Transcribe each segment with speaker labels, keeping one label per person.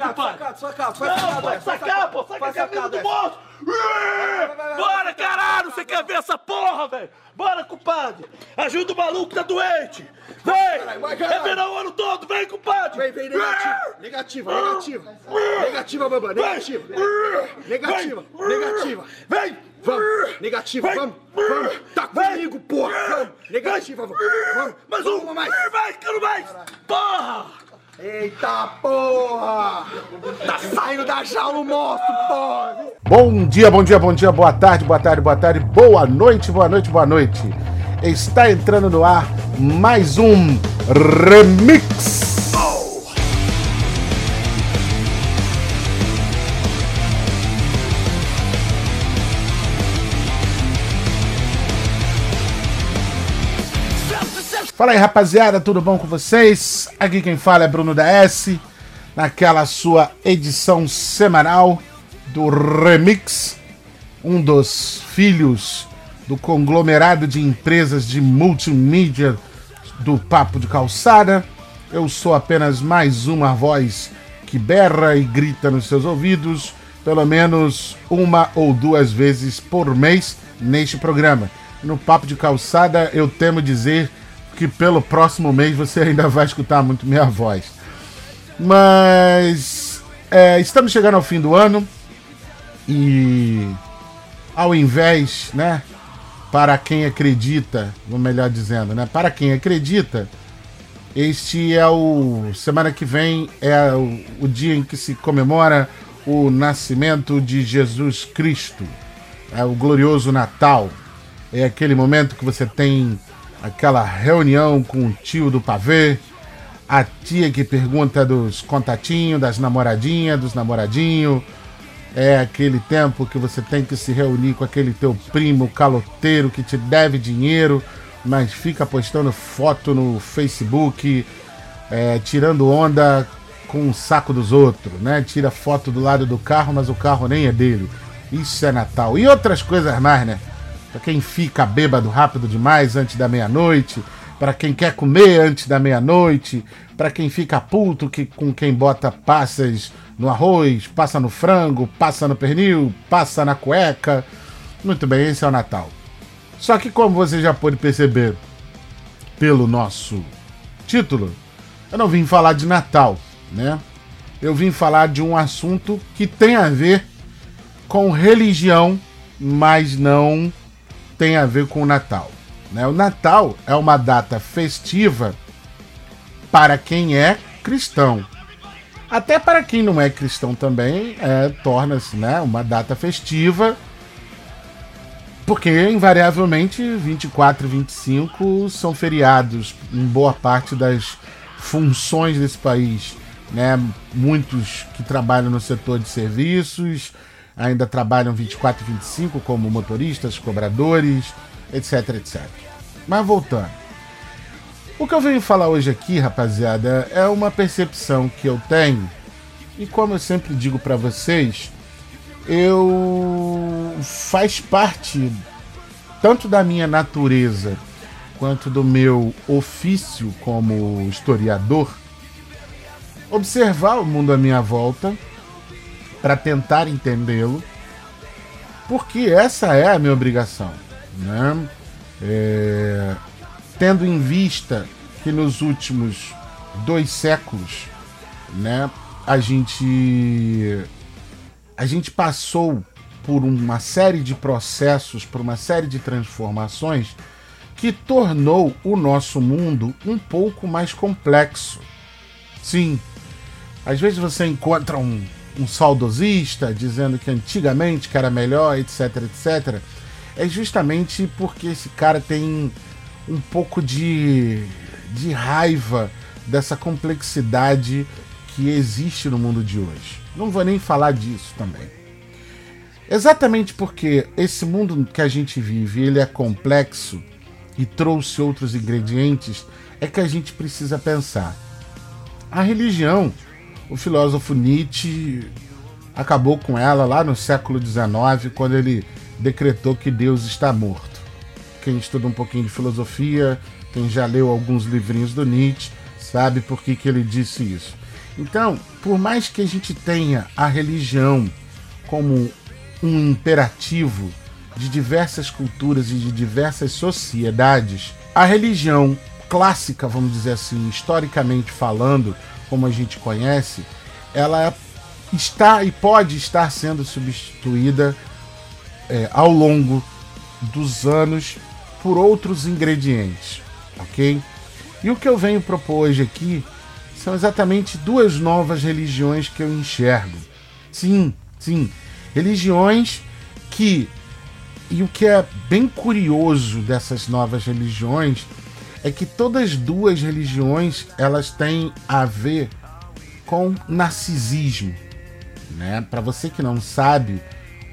Speaker 1: Sacado, sacado,
Speaker 2: Não,
Speaker 1: sacado,
Speaker 2: pode
Speaker 1: vai,
Speaker 2: sacar, pô. Saca a
Speaker 1: vai
Speaker 2: camisa
Speaker 1: sacado,
Speaker 2: do bolso.
Speaker 1: vai, vai,
Speaker 2: Bora,
Speaker 1: vai,
Speaker 2: caralho. Você quer ver essa porra, velho? Bora, compadre. Ajuda o maluco que tá doente. Vem.
Speaker 1: vai.
Speaker 2: É verão o ano todo. Vem, compadre.
Speaker 1: Vem, vem, negativa, negativa, negativa. Negativa, Bambam, negativa. Negativa, negativa.
Speaker 2: Vem.
Speaker 1: Vamos, negativa,
Speaker 2: Vem.
Speaker 1: vamos, vamos. Tá comigo, porra. Vamos, negativa, vamos. vamos.
Speaker 2: Mais um.
Speaker 1: Vamos mais.
Speaker 2: Vai, quero mais. Porra.
Speaker 1: Eita porra! Tá saindo da jaula o monstro, porra!
Speaker 3: Bom dia, bom dia, bom dia, boa tarde, boa tarde, boa tarde, boa noite, boa noite, boa noite. Está entrando no ar mais um Remix. Fala aí, rapaziada, tudo bom com vocês? Aqui quem fala é Bruno da S, naquela sua edição semanal do Remix, um dos filhos do conglomerado de empresas de multimídia do Papo de Calçada. Eu sou apenas mais uma voz que berra e grita nos seus ouvidos, pelo menos uma ou duas vezes por mês neste programa. No Papo de Calçada, eu temo dizer que pelo próximo mês você ainda vai escutar muito minha voz. Mas é, estamos chegando ao fim do ano e ao invés, né, para quem acredita, ou melhor dizendo, né, para quem acredita, este é o semana que vem é o, o dia em que se comemora o nascimento de Jesus Cristo, é o glorioso Natal. É aquele momento que você tem aquela reunião com o tio do pavê, a tia que pergunta dos contatinhos, das namoradinhas, dos namoradinhos. É aquele tempo que você tem que se reunir com aquele teu primo caloteiro que te deve dinheiro, mas fica postando foto no Facebook, é, tirando onda com o saco dos outros, né? Tira foto do lado do carro, mas o carro nem é dele. Isso é Natal. E outras coisas mais, né? Para quem fica bêbado rápido demais antes da meia-noite, para quem quer comer antes da meia-noite, para quem fica puto que, com quem bota passas no arroz, passa no frango, passa no pernil, passa na cueca. Muito bem, esse é o Natal. Só que como você já pôde perceber pelo nosso título, eu não vim falar de Natal, né? Eu vim falar de um assunto que tem a ver com religião, mas não tem a ver com o Natal. Né? O Natal é uma data festiva para quem é cristão. Até para quem não é cristão também, é, torna-se né, uma data festiva, porque invariavelmente 24 e 25 são feriados em boa parte das funções desse país. Né? Muitos que trabalham no setor de serviços, ainda trabalham 24 e 25 como motoristas, cobradores, etc, etc. Mas voltando. O que eu venho falar hoje aqui, rapaziada, é uma percepção que eu tenho. E como eu sempre digo para vocês, eu faz parte tanto da minha natureza quanto do meu ofício como historiador observar o mundo à minha volta para tentar entendê-lo, porque essa é a minha obrigação, né? É, tendo em vista que nos últimos dois séculos, né, a gente a gente passou por uma série de processos, por uma série de transformações que tornou o nosso mundo um pouco mais complexo. Sim, às vezes você encontra um, um saudosista dizendo que antigamente que era melhor, etc, etc. É justamente porque esse cara tem um pouco de, de raiva dessa complexidade que existe no mundo de hoje. Não vou nem falar disso também. Exatamente porque esse mundo que a gente vive, ele é complexo e trouxe outros ingredientes, é que a gente precisa pensar. A religião, o filósofo Nietzsche acabou com ela lá no século XIX, quando ele decretou que Deus está morto. Quem estuda um pouquinho de filosofia, quem já leu alguns livrinhos do Nietzsche, sabe por que, que ele disse isso. Então, por mais que a gente tenha a religião como um imperativo de diversas culturas e de diversas sociedades, a religião clássica, vamos dizer assim, historicamente falando, como a gente conhece, ela está e pode estar sendo substituída é, ao longo dos anos por outros ingredientes, ok? E o que eu venho propor hoje aqui são exatamente duas novas religiões que eu enxergo. Sim, sim, religiões que e o que é bem curioso dessas novas religiões é que todas duas religiões elas têm a ver com narcisismo, né? Para você que não sabe,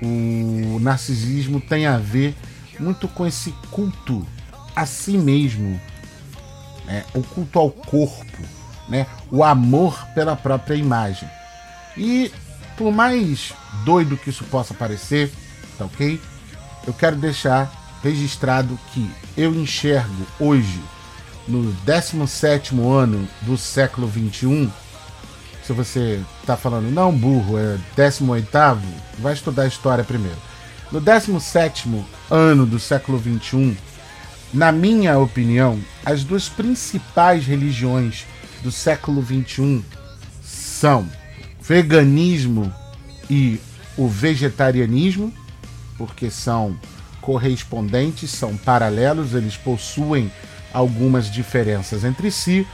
Speaker 3: o narcisismo tem a ver muito com esse culto a si mesmo, né? o culto ao corpo, né? o amor pela própria imagem. E por mais doido que isso possa parecer, tá ok? Eu quero deixar registrado que eu enxergo hoje, no 17 ano do século 21, se você está falando, não, burro, é 18, vai estudar história primeiro. No 17 ano do século 21, na minha opinião, as duas principais religiões do século 21 são veganismo e o vegetarianismo, porque são correspondentes, são paralelos, eles possuem algumas diferenças entre si,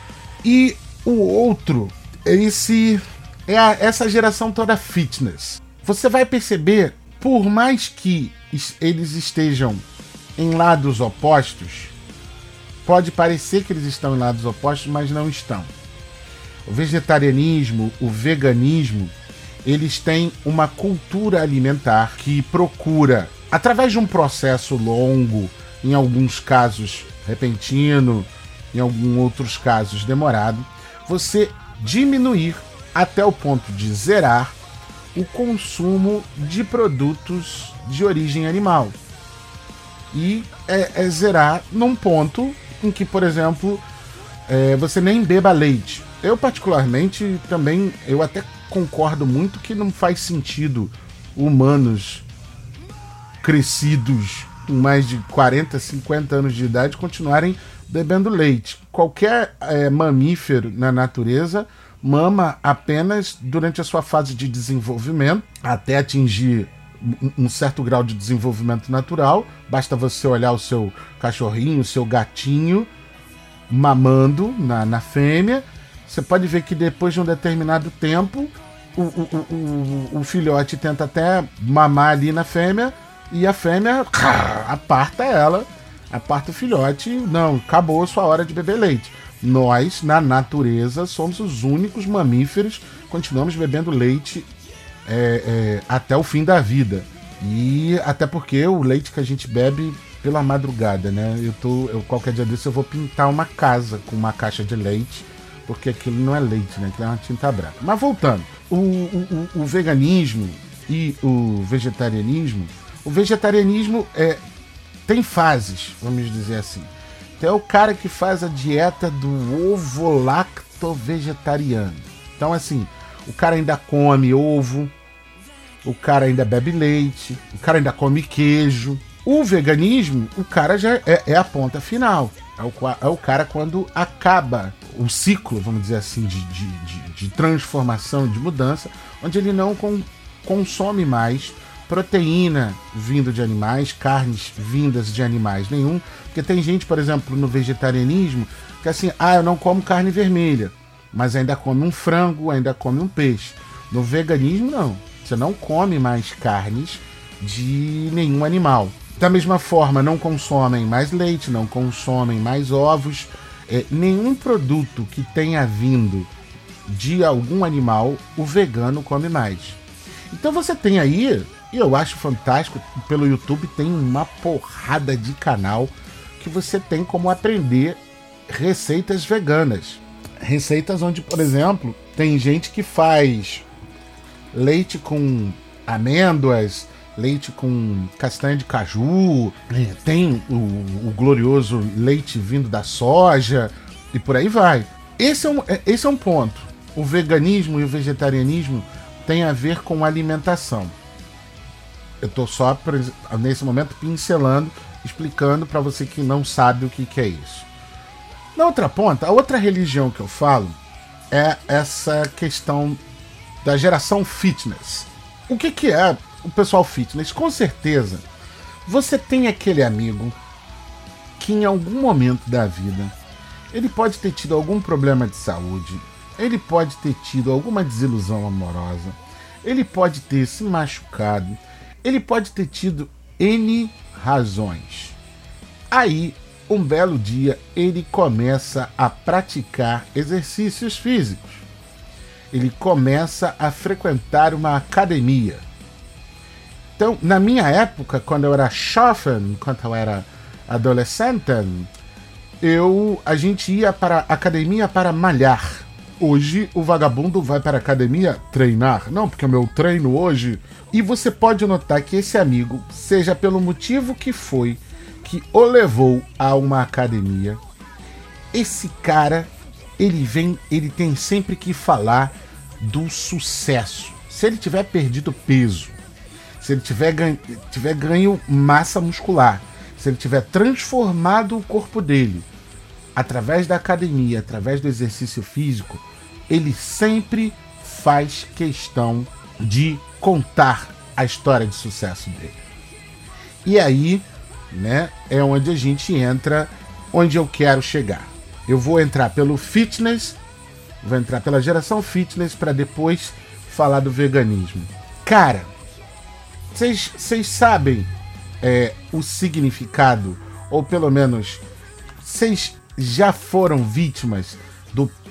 Speaker 3: e o outro esse é a, essa geração toda fitness. Você vai perceber, por mais que eles estejam em lados opostos, pode parecer que eles estão em lados opostos, mas não estão. O vegetarianismo, o veganismo, eles têm uma cultura alimentar que procura, através de um processo longo, em alguns casos repentino, em alguns outros casos demorado, você diminuir até o ponto de zerar o consumo de produtos de origem animal. E é, é zerar num ponto em que, por exemplo, é, você nem beba leite. Eu particularmente também, eu até concordo muito que não faz sentido humanos crescidos com mais de 40, 50 anos de idade continuarem bebendo leite. Qualquer é, mamífero na natureza mama apenas durante a sua fase de desenvolvimento, até atingir um certo grau de desenvolvimento natural. Basta você olhar o seu cachorrinho, o seu gatinho mamando na, na fêmea. Você pode ver que depois de um determinado tempo, o, o, o, o filhote tenta até mamar ali na fêmea e a fêmea aparta ela aparta o filhote, não, acabou a sua hora de beber leite. Nós, na natureza, somos os únicos mamíferos, continuamos bebendo leite é, é, até o fim da vida. E até porque o leite que a gente bebe pela madrugada, né? Eu tô, eu, qualquer dia desse eu vou pintar uma casa com uma caixa de leite, porque aquilo não é leite, né? Aquilo é uma tinta branca. Mas voltando, o, o, o veganismo e o vegetarianismo, o vegetarianismo é, tem fases, vamos dizer assim. Então é o cara que faz a dieta do ovo lacto vegetariano. Então, assim, o cara ainda come ovo, o cara ainda bebe leite, o cara ainda come queijo. O veganismo, o cara já é, é a ponta final. É o, é o, cara quando acaba o ciclo, vamos dizer assim, de, de, de, de transformação, de mudança, onde ele não com, consome mais proteína vindo de animais, carnes vindas de animais nenhum. Porque tem gente, por exemplo, no vegetarianismo, que assim, ah, eu não como carne vermelha, mas ainda come um frango, ainda come um peixe. No veganismo, não. Você não come mais carnes de nenhum animal. Da mesma forma, não consomem mais leite, não consomem mais ovos. É, nenhum produto que tenha vindo de algum animal, o vegano come mais. Então você tem aí e eu acho fantástico, pelo YouTube tem uma porrada de canal que você tem como aprender receitas veganas. Receitas onde, por exemplo, tem gente que faz leite com amêndoas, leite com castanha de caju, tem o, o, glorioso leite vindo da soja e por aí vai. Esse é um, é, esse é um ponto. o veganismo e o vegetarianismo têm a ver com alimentação. Eu estou só nesse momento pincelando, explicando para você que não sabe o que, que é isso. Na outra ponta, a outra religião que eu falo é essa questão da geração fitness. O que, que é o pessoal fitness? Com certeza, você tem aquele amigo que em algum momento da vida ele pode ter tido algum problema de saúde, ele pode ter tido alguma desilusão amorosa, ele pode ter se machucado, ele pode ter tido N razões. Aí um belo dia ele começa a praticar exercícios físicos. Ele começa a frequentar uma academia. Então, na minha época, quando eu era jovem, quando eu era adolescente, eu a gente ia para a academia para malhar. Hoje o vagabundo vai para a academia treinar. Não, porque o meu treino hoje. E você pode notar que esse amigo, seja pelo motivo que foi, que o levou a uma academia, esse cara, ele vem, ele tem sempre que falar do sucesso. Se ele tiver perdido peso, se ele tiver tiver ganho massa muscular, se ele tiver transformado o corpo dele através da academia, através do exercício físico, ele sempre faz questão de contar a história de sucesso dele. E aí né? É onde a gente entra onde eu quero chegar. Eu vou entrar pelo fitness, vou entrar pela geração fitness para depois falar do veganismo. Cara, vocês sabem é, o significado, ou pelo menos vocês já foram vítimas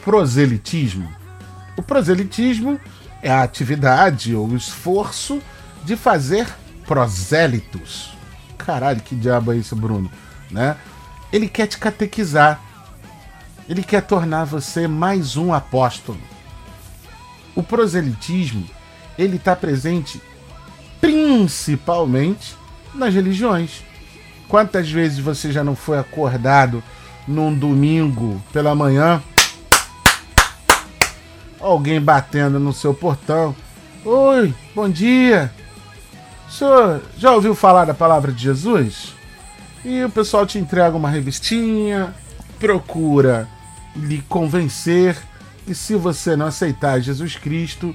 Speaker 3: proselitismo? O proselitismo é a atividade ou o esforço de fazer prosélitos caralho, que diabo é isso, Bruno? Né? Ele quer te catequizar. Ele quer tornar você mais um apóstolo. O proselitismo, ele está presente principalmente nas religiões. Quantas vezes você já não foi acordado num domingo pela manhã? Alguém batendo no seu portão. Oi, bom dia. O senhor já ouviu falar da palavra de Jesus? E o pessoal te entrega uma revistinha, procura lhe convencer que se você não aceitar Jesus Cristo,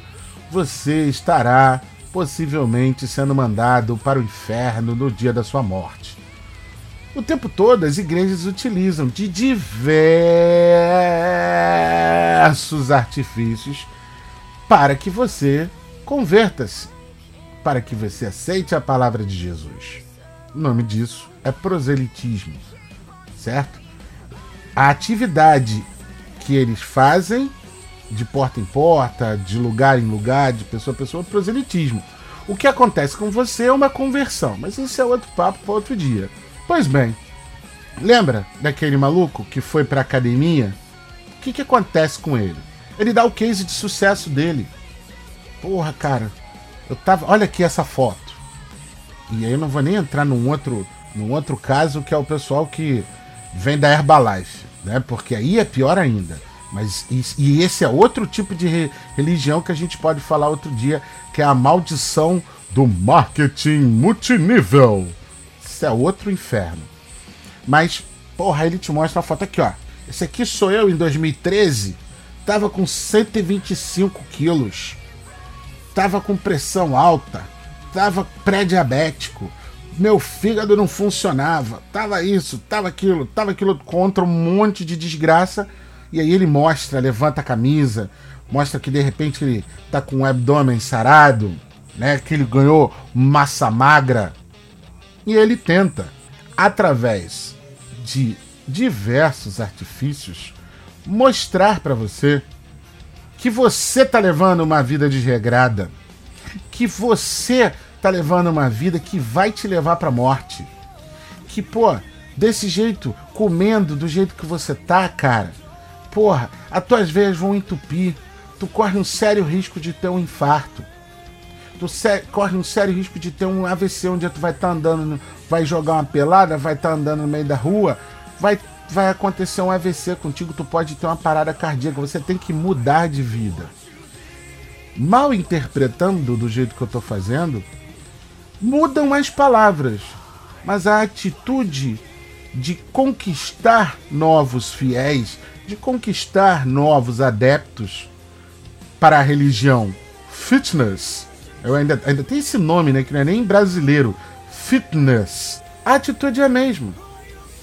Speaker 3: você estará possivelmente sendo mandado para o inferno no dia da sua morte. O tempo todo as igrejas utilizam de diversos artifícios para que você converta-se para que você aceite a palavra de Jesus. O nome disso é proselitismo, certo? A atividade que eles fazem de porta em porta, de lugar em lugar, de pessoa a pessoa, é proselitismo. O que acontece com você é uma conversão, mas isso é outro papo para outro dia. Pois bem, lembra daquele maluco que foi para academia? O que, que acontece com ele? Ele dá o case de sucesso dele. Porra, cara, eu tava. Olha aqui essa foto. E aí eu não vou nem entrar num outro, num outro caso que é o pessoal que vem da Herbalife, né? Porque aí é pior ainda. Mas e, esse é outro tipo de re, religião que a gente pode falar outro dia, que é a maldição do marketing multinível. Isso é outro inferno. Mas, porra, ele te mostra a foto aqui, ó. Esse aqui sou eu em 2013. Tava com 125 quilos tava com pressão alta, tava pré-diabético, meu fígado não funcionava, tava isso, tava aquilo, tava aquilo contra um monte de desgraça. E aí ele mostra, levanta a camisa, mostra que de repente ele tá com o abdômen sarado, né? Que ele ganhou massa magra. E ele tenta, através de diversos artifícios, mostrar para você que você tá levando uma vida desregrada, que você tá levando uma vida que vai te levar para morte. Que, pô, desse jeito, comendo do jeito que você tá, cara, porra, as tuas veias vão entupir. Tu corre um sério risco de ter um infarto. Tu corre um sério risco de ter um AVC onde tu vai estar tá andando, vai jogar uma pelada, vai estar tá andando no meio da rua, vai vai acontecer um AVC contigo, tu pode ter uma parada cardíaca, você tem que mudar de vida. Mal interpretando do jeito que eu tô fazendo, mudam as palavras, mas a atitude de conquistar novos fiéis, de conquistar novos adeptos para a religião fitness, eu ainda, ainda tem esse nome, né, que não é nem brasileiro, fitness. A atitude é a mesma,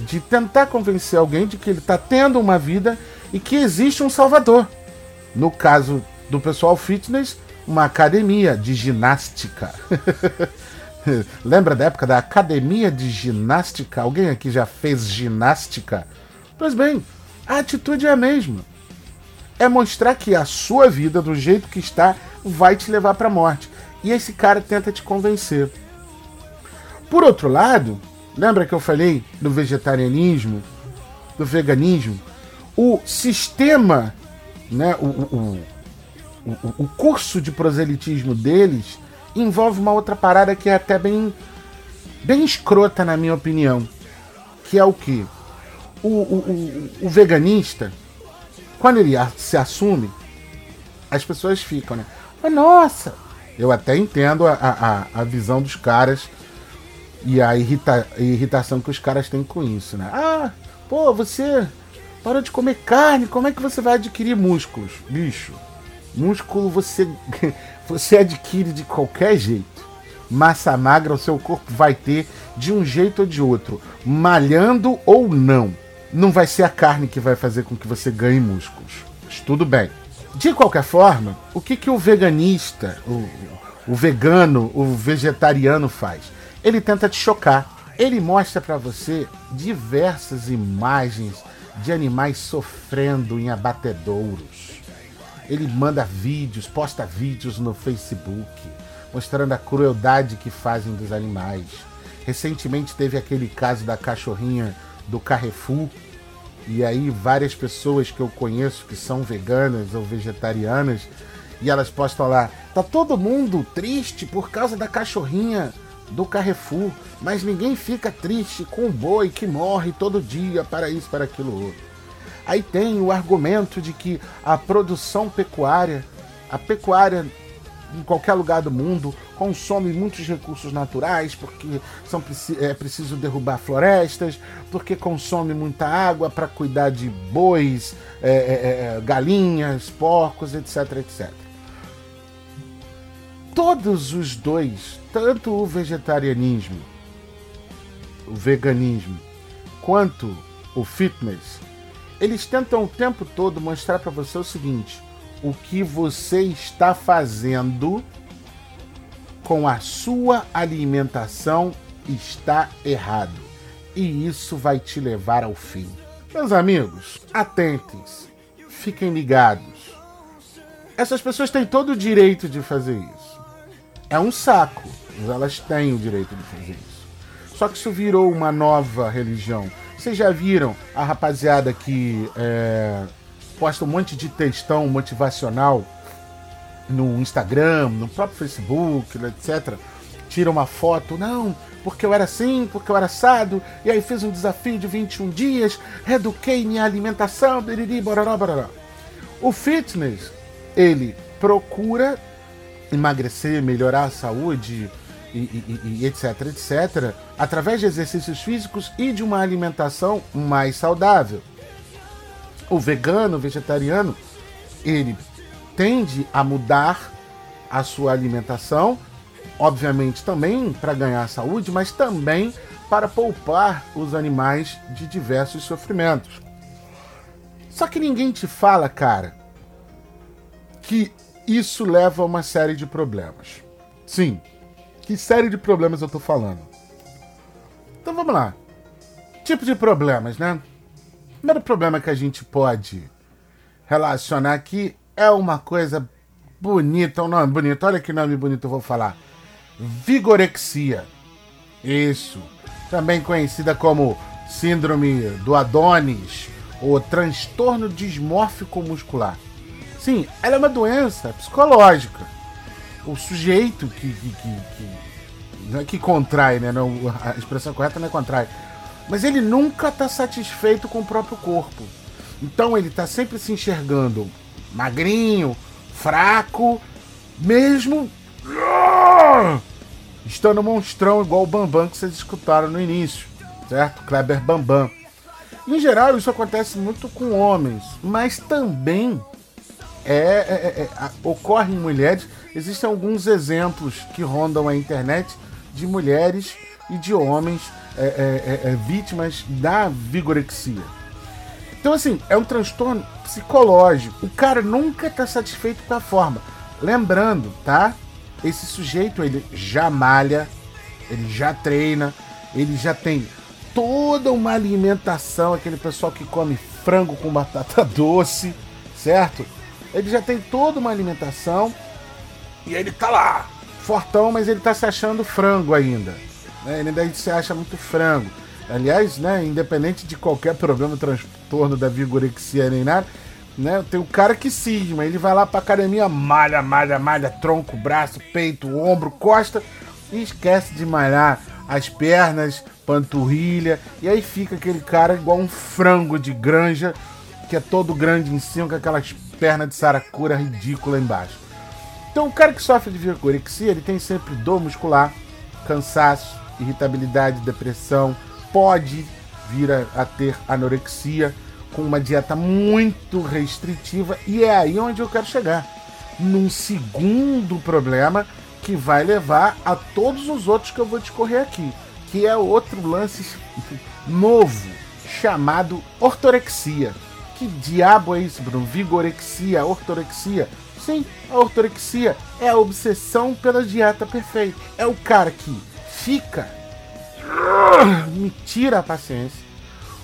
Speaker 3: de tentar convencer alguém de que ele está tendo uma vida e que existe um salvador. No caso do pessoal fitness, uma academia de ginástica. Lembra da época da academia de ginástica? Alguém aqui já fez ginástica? Pois bem, a atitude é a mesma. É mostrar que a sua vida, do jeito que está, vai te levar para a morte. E esse cara tenta te convencer. Por outro lado, lembra que eu falei do vegetarianismo, do veganismo? O sistema, né, o, o, o, o curso de proselitismo deles envolve uma outra parada que é até bem, bem escrota, na minha opinião. Que é o que? O, o, o, o veganista, quando ele se assume, as pessoas ficam, né? Mas, nossa! Eu até entendo a, a, a visão dos caras e a, irrita, irritação que os caras têm com isso, né? Ah, pô, você parou de comer carne, como é que você vai adquirir músculos? Bicho, músculo você você adquire de qualquer jeito. Massa magra o seu corpo vai ter de um jeito ou de outro, malhando ou não. Não vai ser a carne que vai fazer com que você ganhe músculos. Mas tudo bem. De qualquer forma, o que, que o veganista, o, o vegano, o vegetariano faz? Ele tenta te chocar. Ele mostra para você diversas imagens de animais sofrendo em abatedouros ele manda vídeos, posta vídeos no Facebook, mostrando a crueldade que fazem dos animais. Recentemente teve aquele caso da cachorrinha do Carrefour, e aí várias pessoas que eu conheço que são veganas ou vegetarianas, e elas postam lá: tá todo mundo triste por causa da cachorrinha do Carrefour, mas ninguém fica triste com o boi que morre todo dia para isso, para aquilo outro. Aí tem o argumento de que a produção pecuária, a pecuária em qualquer lugar do mundo consome muitos recursos naturais, porque são, é preciso derrubar florestas, porque consome muita água para cuidar de bois, é, é, é, galinhas, porcos, etc, etc. Todos os dois, tanto o vegetarianismo, o veganismo, quanto o fitness, eles tentam o tempo todo mostrar para você o seguinte: o que você está fazendo com a sua alimentação está errado. E isso vai te levar ao fim. Meus amigos, atentem-se, fiquem ligados. Essas pessoas têm todo o direito de fazer isso. É um saco, mas elas têm o direito de fazer isso. Só que isso virou uma nova religião vocês já viram a rapaziada que é, posta um monte de textão motivacional no Instagram, no próprio Facebook, etc. Tira uma foto, não, porque eu era assim, porque eu era assado, e aí fiz um desafio de 21 dias, reeduquei minha alimentação, biriri, bororó, bororó. O fitness, ele procura emagrecer, melhorar a saúde, e, e, e, etc, etc, através de exercícios físicos e de uma alimentação mais saudável. O vegano, o vegetariano, ele tende a mudar a sua alimentação, obviamente também para ganhar saúde, mas também para poupar os animais de diversos sofrimentos. Só que ninguém te fala, cara, que isso leva a uma série de problemas. Sim, que série de problemas eu tô falando? Então vamos lá. Tipo de problemas, né? O primeiro problema que a gente pode relacionar aqui é uma coisa bonita, um nome bonito. Olha que nome bonito eu vou falar. Vigorexia. Isso. Também conhecida como síndrome do Adonis ou transtorno dismórfico muscular. Sim, ela é uma doença psicológica o sujeito que, que, que, que, não é que contrai, né? Não, a expressão correta não é contrai. Mas ele nunca está satisfeito com o próprio corpo. Então ele está sempre se enxergando magrinho, fraco, mesmo ah, estando monstrão igual o Bambam que vocês escutaram no início, certo? Kleber Bambam. Em geral, isso acontece muito com homens, mas também é, é, é, é ocorre em mulheres. Existem alguns exemplos que rondam a internet de mulheres e de homens é, é, vítimas da vigorexia. Então, assim, é um transtorno psicológico. O cara nunca está satisfeito com a forma. Lembrando, tá? Esse sujeito, ele já malha, ele já treina, ele já tem toda uma alimentação, aquele pessoal que come frango com batata doce, certo? Ele já tem toda uma alimentação e ele tá lá, fortão, mas ele tá se achando frango ainda. Né? Ele ainda se acha muito frango. Aliás, né, independente de qualquer problema, transtorno da vigorexia nem nada, né, tem o cara que cisma, ele vai lá pra academia, malha, malha, malha, tronco, braço, peito, ombro, costa, e esquece de malhar as pernas, panturrilha, e aí fica aquele cara igual um frango de granja, que é todo grande em cima, com aquelas pernas de saracura ridícula embaixo. Então o cara que sofre de vigorexia, ele tem sempre dor muscular, cansaço, irritabilidade, depressão, pode vir a, a ter anorexia com uma dieta muito restritiva e é aí onde eu quero chegar. Num segundo problema que vai levar a todos os outros que eu vou discorrer aqui, que é outro lance novo chamado ortorexia. Que diabo é isso, Bruno? Vigorexia, ortorexia? Sim, a ortorexia é a obsessão pela dieta perfeita. É o cara que fica me tira a paciência.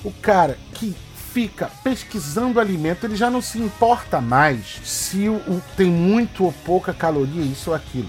Speaker 3: O cara que fica pesquisando alimento, ele já não se importa mais se o, o, tem muito ou pouca caloria, isso ou aquilo.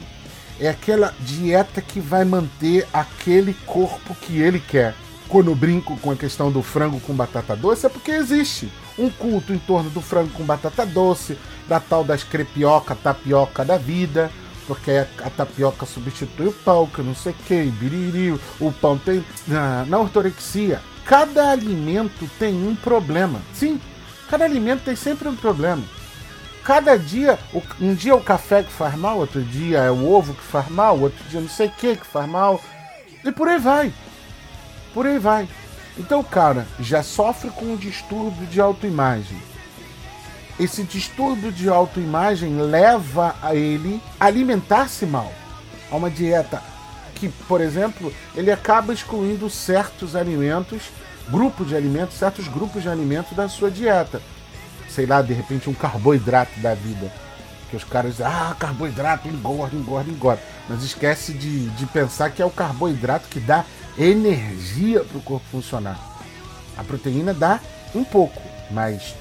Speaker 3: É aquela dieta que vai manter aquele corpo que ele quer. Quando brinco com a questão do frango com batata doce, é porque existe um culto em torno do frango com batata doce, da tal das crepioca, tapioca da vida, porque a, tapioca substitui o pão, que não sei o que, biriri, o pão tem. Na, na ortorexia, cada alimento tem um problema. Sim, cada alimento tem sempre um problema. Cada dia, um dia é o café que faz mal, outro dia é o ovo que faz mal, outro dia não sei o que que faz mal. E por aí vai. Por aí vai. Então cara já sofre com um distúrbio de autoimagem esse distúrbio de autoimagem leva a ele alimentar-se mal. A uma dieta que, por exemplo, ele acaba excluindo certos alimentos, grupos de alimentos, certos grupos de alimentos da sua dieta. Sei lá, de repente um carboidrato da vida. Que os caras dizem, ah, carboidrato engorda, engorda, engorda. Mas esquece de, de pensar que é o carboidrato que dá energia para o corpo funcionar. A proteína dá um pouco, mas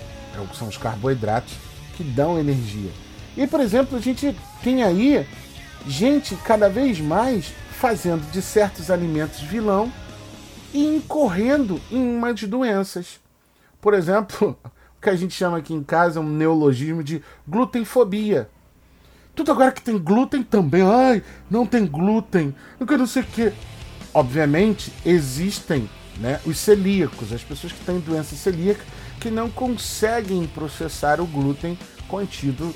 Speaker 3: são os carboidratos que dão energia. E, por exemplo, a gente tem aí gente cada vez mais fazendo de certos alimentos vilão e incorrendo em umas doenças. Por exemplo, o que a gente chama aqui em casa é um neologismo de glutenfobia. Tudo agora que tem glúten também, ai, não tem glúten, eu não sei o que. Obviamente, existem né, os celíacos, as pessoas que têm doença celíaca que não conseguem processar o glúten contido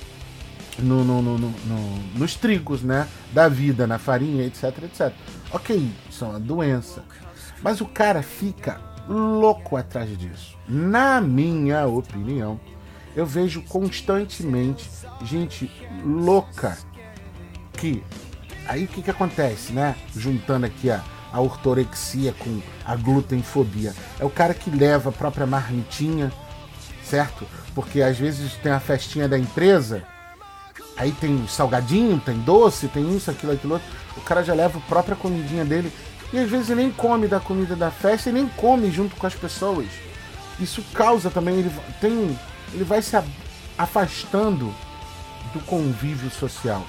Speaker 3: no, no, no, nos trigos né, da vida, na farinha, etc, etc. Ok, isso é uma doença. Mas o cara fica louco atrás disso. Na minha opinião, eu vejo constantemente gente louca que. Aí o que, que acontece, né? Juntando aqui a, a ortorexia com a glutenfobia. É o cara que leva a própria marmitinha, certo? Porque às vezes tem a festinha da empresa, aí tem salgadinho, tem doce, tem isso, aquilo, aquilo outro. O cara já leva a própria comidinha dele e às vezes nem come da comida da festa e nem come junto com as pessoas. Isso causa também, ele tem ele vai se afastando do convívio social.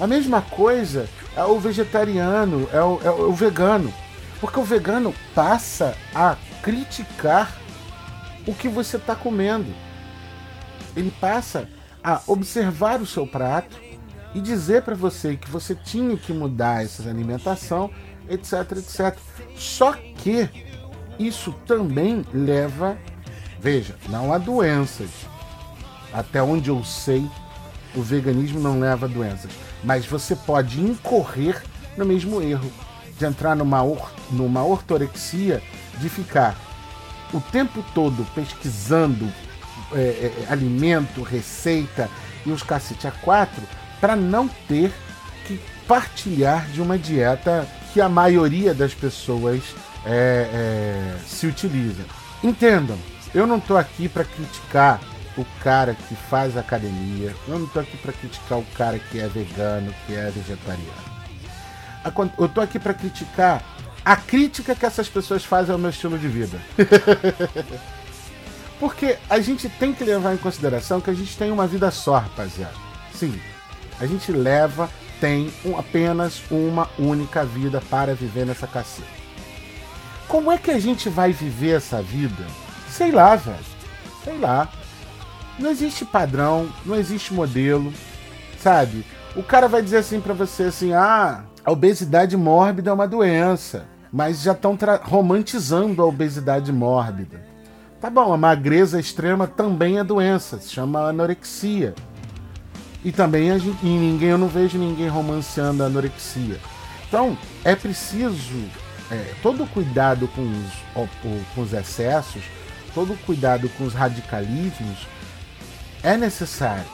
Speaker 3: A mesma coisa é o vegetariano, é o, é o vegano. Porque o vegano passa a criticar o que você está comendo. Ele passa a observar o seu prato e dizer para você que você tinha que mudar essa alimentação, etc, etc. Só que isso também leva, veja, não há doenças. Até onde eu sei, o veganismo não leva a doenças. Mas você pode incorrer no mesmo erro de entrar numa, or, numa ortorexia, de ficar o tempo todo pesquisando é, é, alimento, receita e os cacete a quatro para não ter que partilhar de uma dieta que a maioria das pessoas é, é se utiliza. Entendam, eu não estou aqui para criticar o cara que faz academia, eu não estou aqui para criticar o cara que é vegano, que é vegetariano. Eu estou aqui para criticar a crítica que essas pessoas fazem ao meu estilo de vida. Porque a gente tem que levar em consideração que a gente tem uma vida só, rapaziada. Sim, a gente leva, tem um, apenas uma única vida para viver nessa caceta. Como é que a gente vai viver essa vida? Sei lá, velho. Sei lá. Não existe padrão, não existe modelo, sabe? O cara vai dizer assim para você assim: "Ah, a obesidade mórbida é uma doença" mas já estão romantizando a obesidade mórbida. Tá bom, a magreza extrema também é doença, se chama anorexia. E também a gente, e ninguém, eu não vejo ninguém romanceando a anorexia. Então, é preciso é, todo cuidado com os, com os excessos, todo cuidado com os radicalismos é necessário.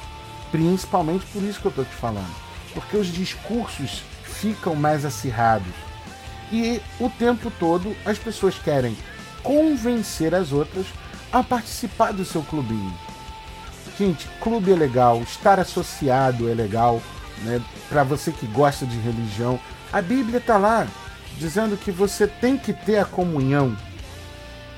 Speaker 3: Principalmente por isso que eu estou te falando. Porque os discursos ficam mais acirrados e o tempo todo as pessoas querem convencer as outras a participar do seu clubinho. Gente, clube é legal, estar associado é legal, né? Para você que gosta de religião, a Bíblia está lá dizendo que você tem que ter a comunhão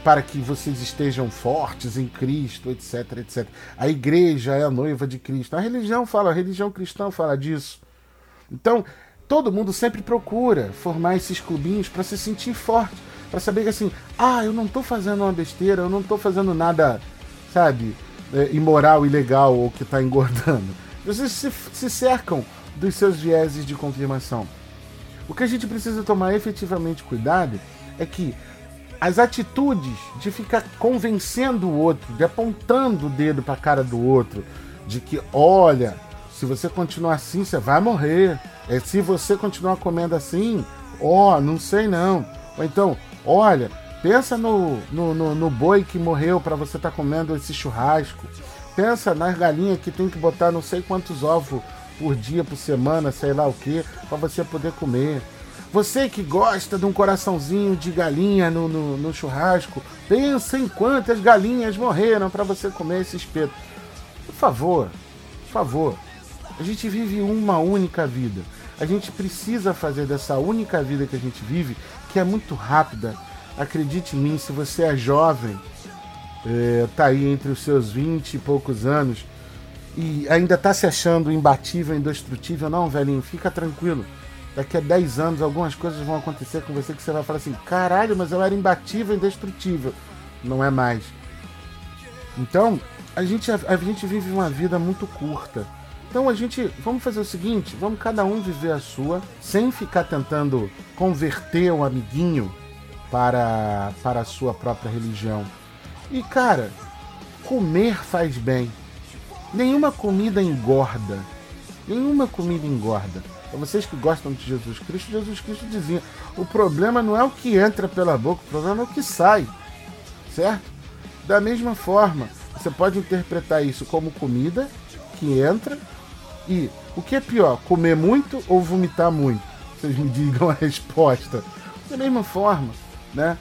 Speaker 3: para que vocês estejam fortes em Cristo, etc, etc. A igreja é a noiva de Cristo. A religião fala, a religião cristã fala disso. Então, todo mundo sempre procura formar esses clubinhos para se sentir forte, para saber que assim, ah, eu não estou fazendo uma besteira, eu não estou fazendo nada, sabe, é, imoral, ilegal ou que está engordando. Vocês se, se cercam dos seus vieses de confirmação. O que a gente precisa tomar efetivamente cuidado é que as atitudes de ficar convencendo o outro, de apontando o dedo para a cara do outro, de que olha, se você continuar assim, você vai morrer. É, se você continuar comendo assim, ó, oh, não sei não. Ou então, olha, pensa no, no, no, no boi que morreu para você estar tá comendo esse churrasco. Pensa nas galinhas que tem que botar não sei quantos ovos por dia, por semana, sei lá o que, para você poder comer. Você que gosta de um coraçãozinho de galinha no, no, no churrasco, pensa em quantas galinhas morreram para você comer esse espeto. Por favor, por favor, a gente vive uma única vida. A gente precisa fazer dessa única vida que a gente vive, que é muito rápida. Acredite em mim, se você é jovem, é, tá aí entre os seus 20 e poucos anos e ainda tá se achando imbatível, indestrutível, não, velhinho, fica tranquilo. Daqui a 10 anos algumas coisas vão acontecer com você que você vai falar assim: caralho, mas eu era imbatível, indestrutível. Não é mais. Então, a gente, a, a gente vive uma vida muito curta. Então a gente, vamos fazer o seguinte, vamos cada um viver a sua, sem ficar tentando converter um amiguinho para, para a sua própria religião. E cara, comer faz bem. Nenhuma comida engorda. Nenhuma comida engorda. Para vocês que gostam de Jesus Cristo, Jesus Cristo dizia: o problema não é o que entra pela boca, o problema é o que sai. Certo? Da mesma forma, você pode interpretar isso como comida que entra e o que é pior, comer muito ou vomitar muito? Vocês me digam a resposta. Da mesma forma, né?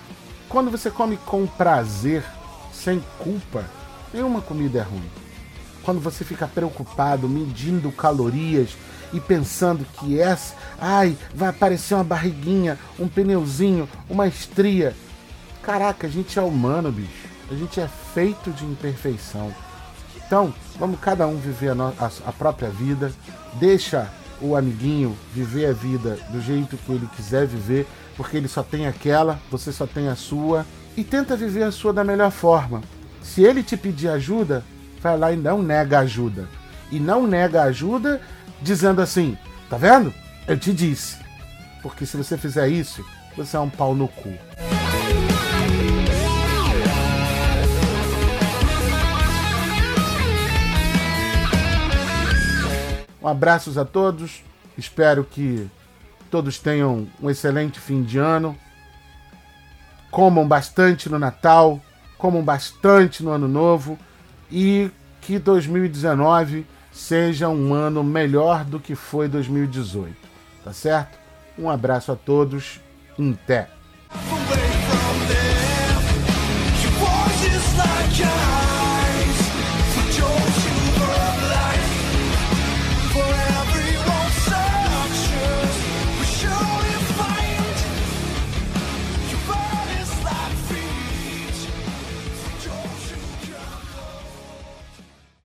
Speaker 3: Quando você come com prazer, sem culpa, nenhuma comida é ruim. Quando você fica preocupado, medindo calorias e pensando que essa, ai, vai aparecer uma barriguinha, um pneuzinho, uma estria. Caraca, a gente é humano, bicho. A gente é feito de imperfeição. Então, vamos cada um viver a, a, a própria vida, deixa o amiguinho viver a vida do jeito que ele quiser viver, porque ele só tem aquela, você só tem a sua, e tenta viver a sua da melhor forma. Se ele te pedir ajuda, vai lá e não nega ajuda. E não nega ajuda dizendo assim: tá vendo? Eu te disse. Porque se você fizer isso, você é um pau no cu. Um abraço a todos. Espero que todos tenham um excelente fim de ano. Comam bastante no Natal, comam bastante no Ano Novo e que 2019 seja um ano melhor do que foi 2018. Tá certo? Um abraço a todos. Até.